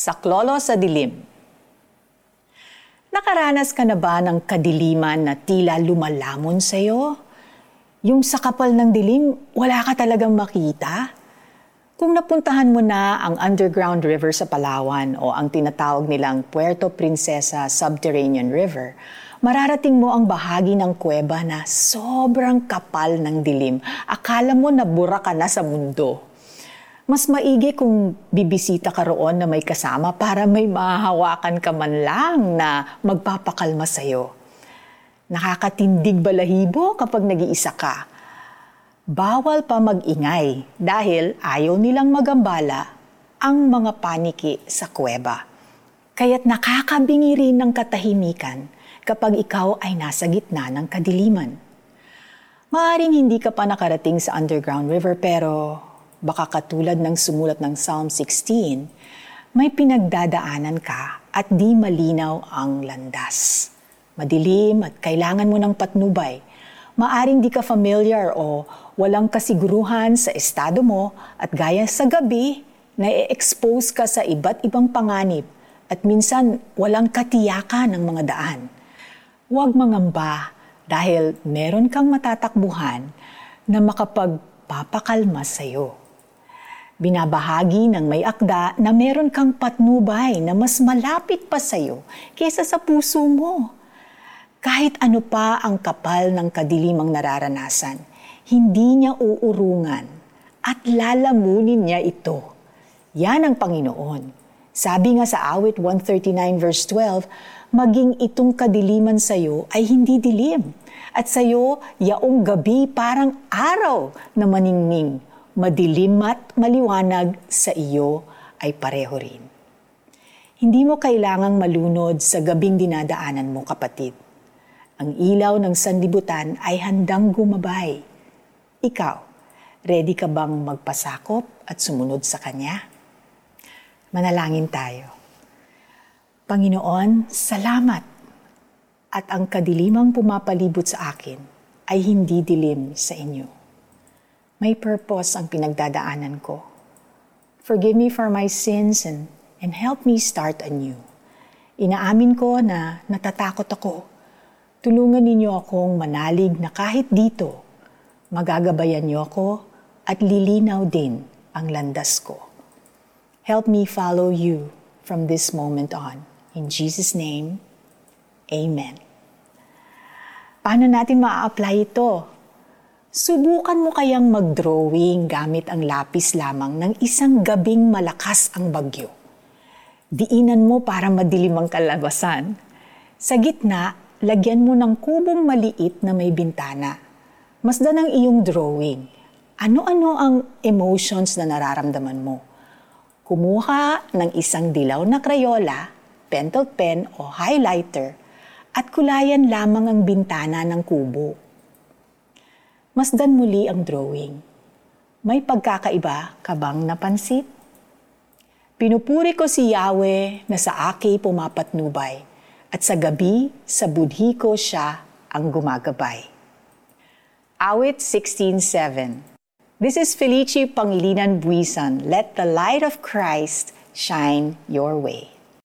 Saklolo sa dilim. Nakaranas ka na ba ng kadiliman na tila lumalamon sa'yo? Yung sa kapal ng dilim, wala ka talagang makita? Kung napuntahan mo na ang underground river sa Palawan o ang tinatawag nilang Puerto Princesa Subterranean River, mararating mo ang bahagi ng kuweba na sobrang kapal ng dilim. Akala mo nabura ka na sa mundo mas maigi kung bibisita ka roon na may kasama para may mahahawakan ka man lang na magpapakalma sa'yo. Nakakatindig balahibo kapag nag-iisa ka. Bawal pa mag-ingay dahil ayaw nilang magambala ang mga paniki sa kuweba. Kaya't nakakabingi rin ng katahimikan kapag ikaw ay nasa gitna ng kadiliman. Maaring hindi ka pa nakarating sa underground river pero baka katulad ng sumulat ng Psalm 16, may pinagdadaanan ka at di malinaw ang landas. Madilim at kailangan mo ng patnubay. Maaring di ka familiar o walang kasiguruhan sa estado mo at gaya sa gabi, na-expose ka sa iba't ibang panganib at minsan walang katiyakan ng mga daan. Huwag mangamba dahil meron kang matatakbuhan na makapagpapakalma sa iyo. Binabahagi ng may akda na meron kang patnubay na mas malapit pa sa iyo kaysa sa puso mo. Kahit ano pa ang kapal ng kadilimang nararanasan, hindi niya uurungan at lalamunin niya ito. Yan ang Panginoon. Sabi nga sa awit 139 verse 12, maging itong kadiliman sa iyo ay hindi dilim, at sa iyo yaong gabi parang araw na maningning madilim at maliwanag sa iyo ay pareho rin. Hindi mo kailangang malunod sa gabing dinadaanan mo, kapatid. Ang ilaw ng sandibutan ay handang gumabay. Ikaw, ready ka bang magpasakop at sumunod sa Kanya? Manalangin tayo. Panginoon, salamat at ang kadilimang pumapalibot sa akin ay hindi dilim sa inyo may purpose ang pinagdadaanan ko. Forgive me for my sins and, and help me start anew. Inaamin ko na natatakot ako. Tulungan ninyo akong manalig na kahit dito, magagabayan niyo ako at lilinaw din ang landas ko. Help me follow you from this moment on. In Jesus' name, Amen. Paano natin ma-apply ito Subukan mo kayang mag-drawing gamit ang lapis lamang ng isang gabing malakas ang bagyo. Diinan mo para madilim ang kalabasan. Sa gitna, lagyan mo ng kubong maliit na may bintana. Masdan ang iyong drawing. Ano-ano ang emotions na nararamdaman mo? Kumuha ng isang dilaw na krayola, pentel pen o highlighter at kulayan lamang ang bintana ng kubo masdan muli ang drawing. May pagkakaiba ka bang napansin? Pinupuri ko si Yahweh na sa aki pumapatnubay at sa gabi sa budhi ko siya ang gumagabay. Awit 16.7 This is Felici Pangilinan Buisan. Let the light of Christ shine your way.